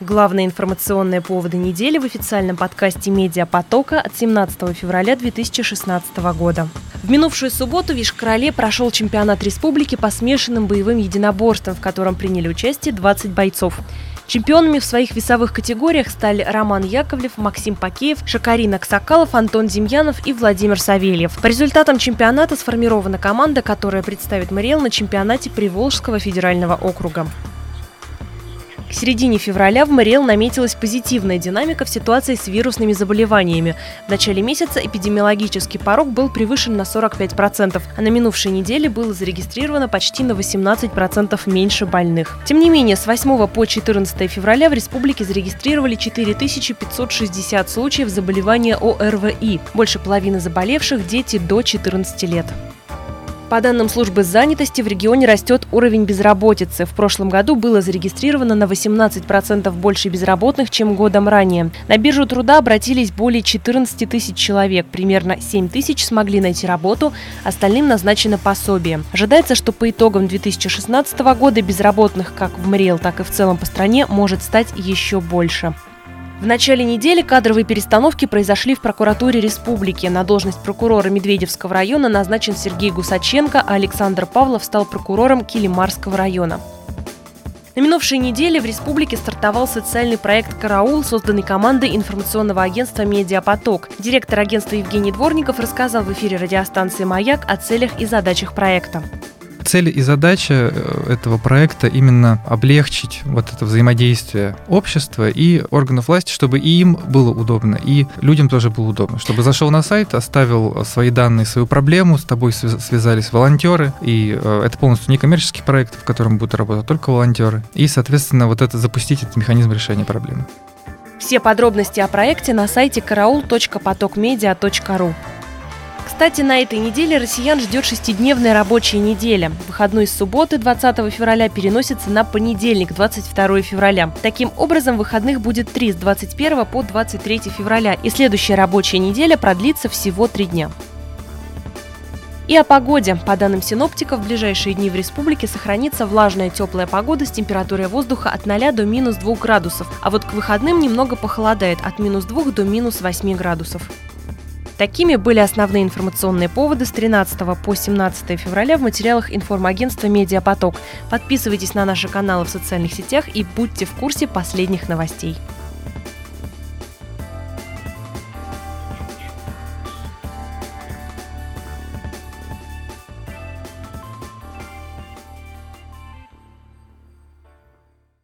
Главные информационные поводы недели в официальном подкасте «Медиапотока» от 17 февраля 2016 года. В минувшую субботу в Ишкарале прошел чемпионат республики по смешанным боевым единоборствам, в котором приняли участие 20 бойцов. Чемпионами в своих весовых категориях стали Роман Яковлев, Максим Пакеев, Шакарин Аксакалов, Антон Демьянов и Владимир Савельев. По результатам чемпионата сформирована команда, которая представит Мариэл на чемпионате Приволжского федерального округа. К середине февраля в Мариэл наметилась позитивная динамика в ситуации с вирусными заболеваниями. В начале месяца эпидемиологический порог был превышен на 45%, а на минувшей неделе было зарегистрировано почти на 18% меньше больных. Тем не менее, с 8 по 14 февраля в республике зарегистрировали 4560 случаев заболевания ОРВИ. Больше половины заболевших – дети до 14 лет. По данным службы занятости, в регионе растет уровень безработицы. В прошлом году было зарегистрировано на 18% больше безработных, чем годом ранее. На биржу труда обратились более 14 тысяч человек. Примерно 7 тысяч смогли найти работу, остальным назначено пособие. Ожидается, что по итогам 2016 года безработных как в МРИЭЛ, так и в целом по стране может стать еще больше. В начале недели кадровые перестановки произошли в прокуратуре республики. На должность прокурора Медведевского района назначен Сергей Гусаченко, а Александр Павлов стал прокурором Килимарского района. На минувшей неделе в республике стартовал социальный проект «Караул», созданный командой информационного агентства «Медиапоток». Директор агентства Евгений Дворников рассказал в эфире радиостанции «Маяк» о целях и задачах проекта. Цель и задача э, этого проекта именно облегчить вот это взаимодействие общества и органов власти, чтобы и им было удобно, и людям тоже было удобно. Чтобы зашел на сайт, оставил свои данные, свою проблему, с тобой связались волонтеры, и э, это полностью некоммерческий проект, в котором будут работать только волонтеры, и, соответственно, вот это запустить этот механизм решения проблемы. Все подробности о проекте на сайте караул.потокмедиа.ру. Кстати, на этой неделе россиян ждет шестидневная рабочая неделя. Выходной с субботы 20 февраля переносится на понедельник 22 февраля. Таким образом, выходных будет три с 21 по 23 февраля, и следующая рабочая неделя продлится всего три дня. И о погоде. По данным синоптиков, в ближайшие дни в республике сохранится влажная теплая погода с температурой воздуха от 0 до минус 2 градусов, а вот к выходным немного похолодает от минус 2 до минус 8 градусов. Такими были основные информационные поводы с 13 по 17 февраля в материалах информагентства «Медиапоток». Подписывайтесь на наши каналы в социальных сетях и будьте в курсе последних новостей.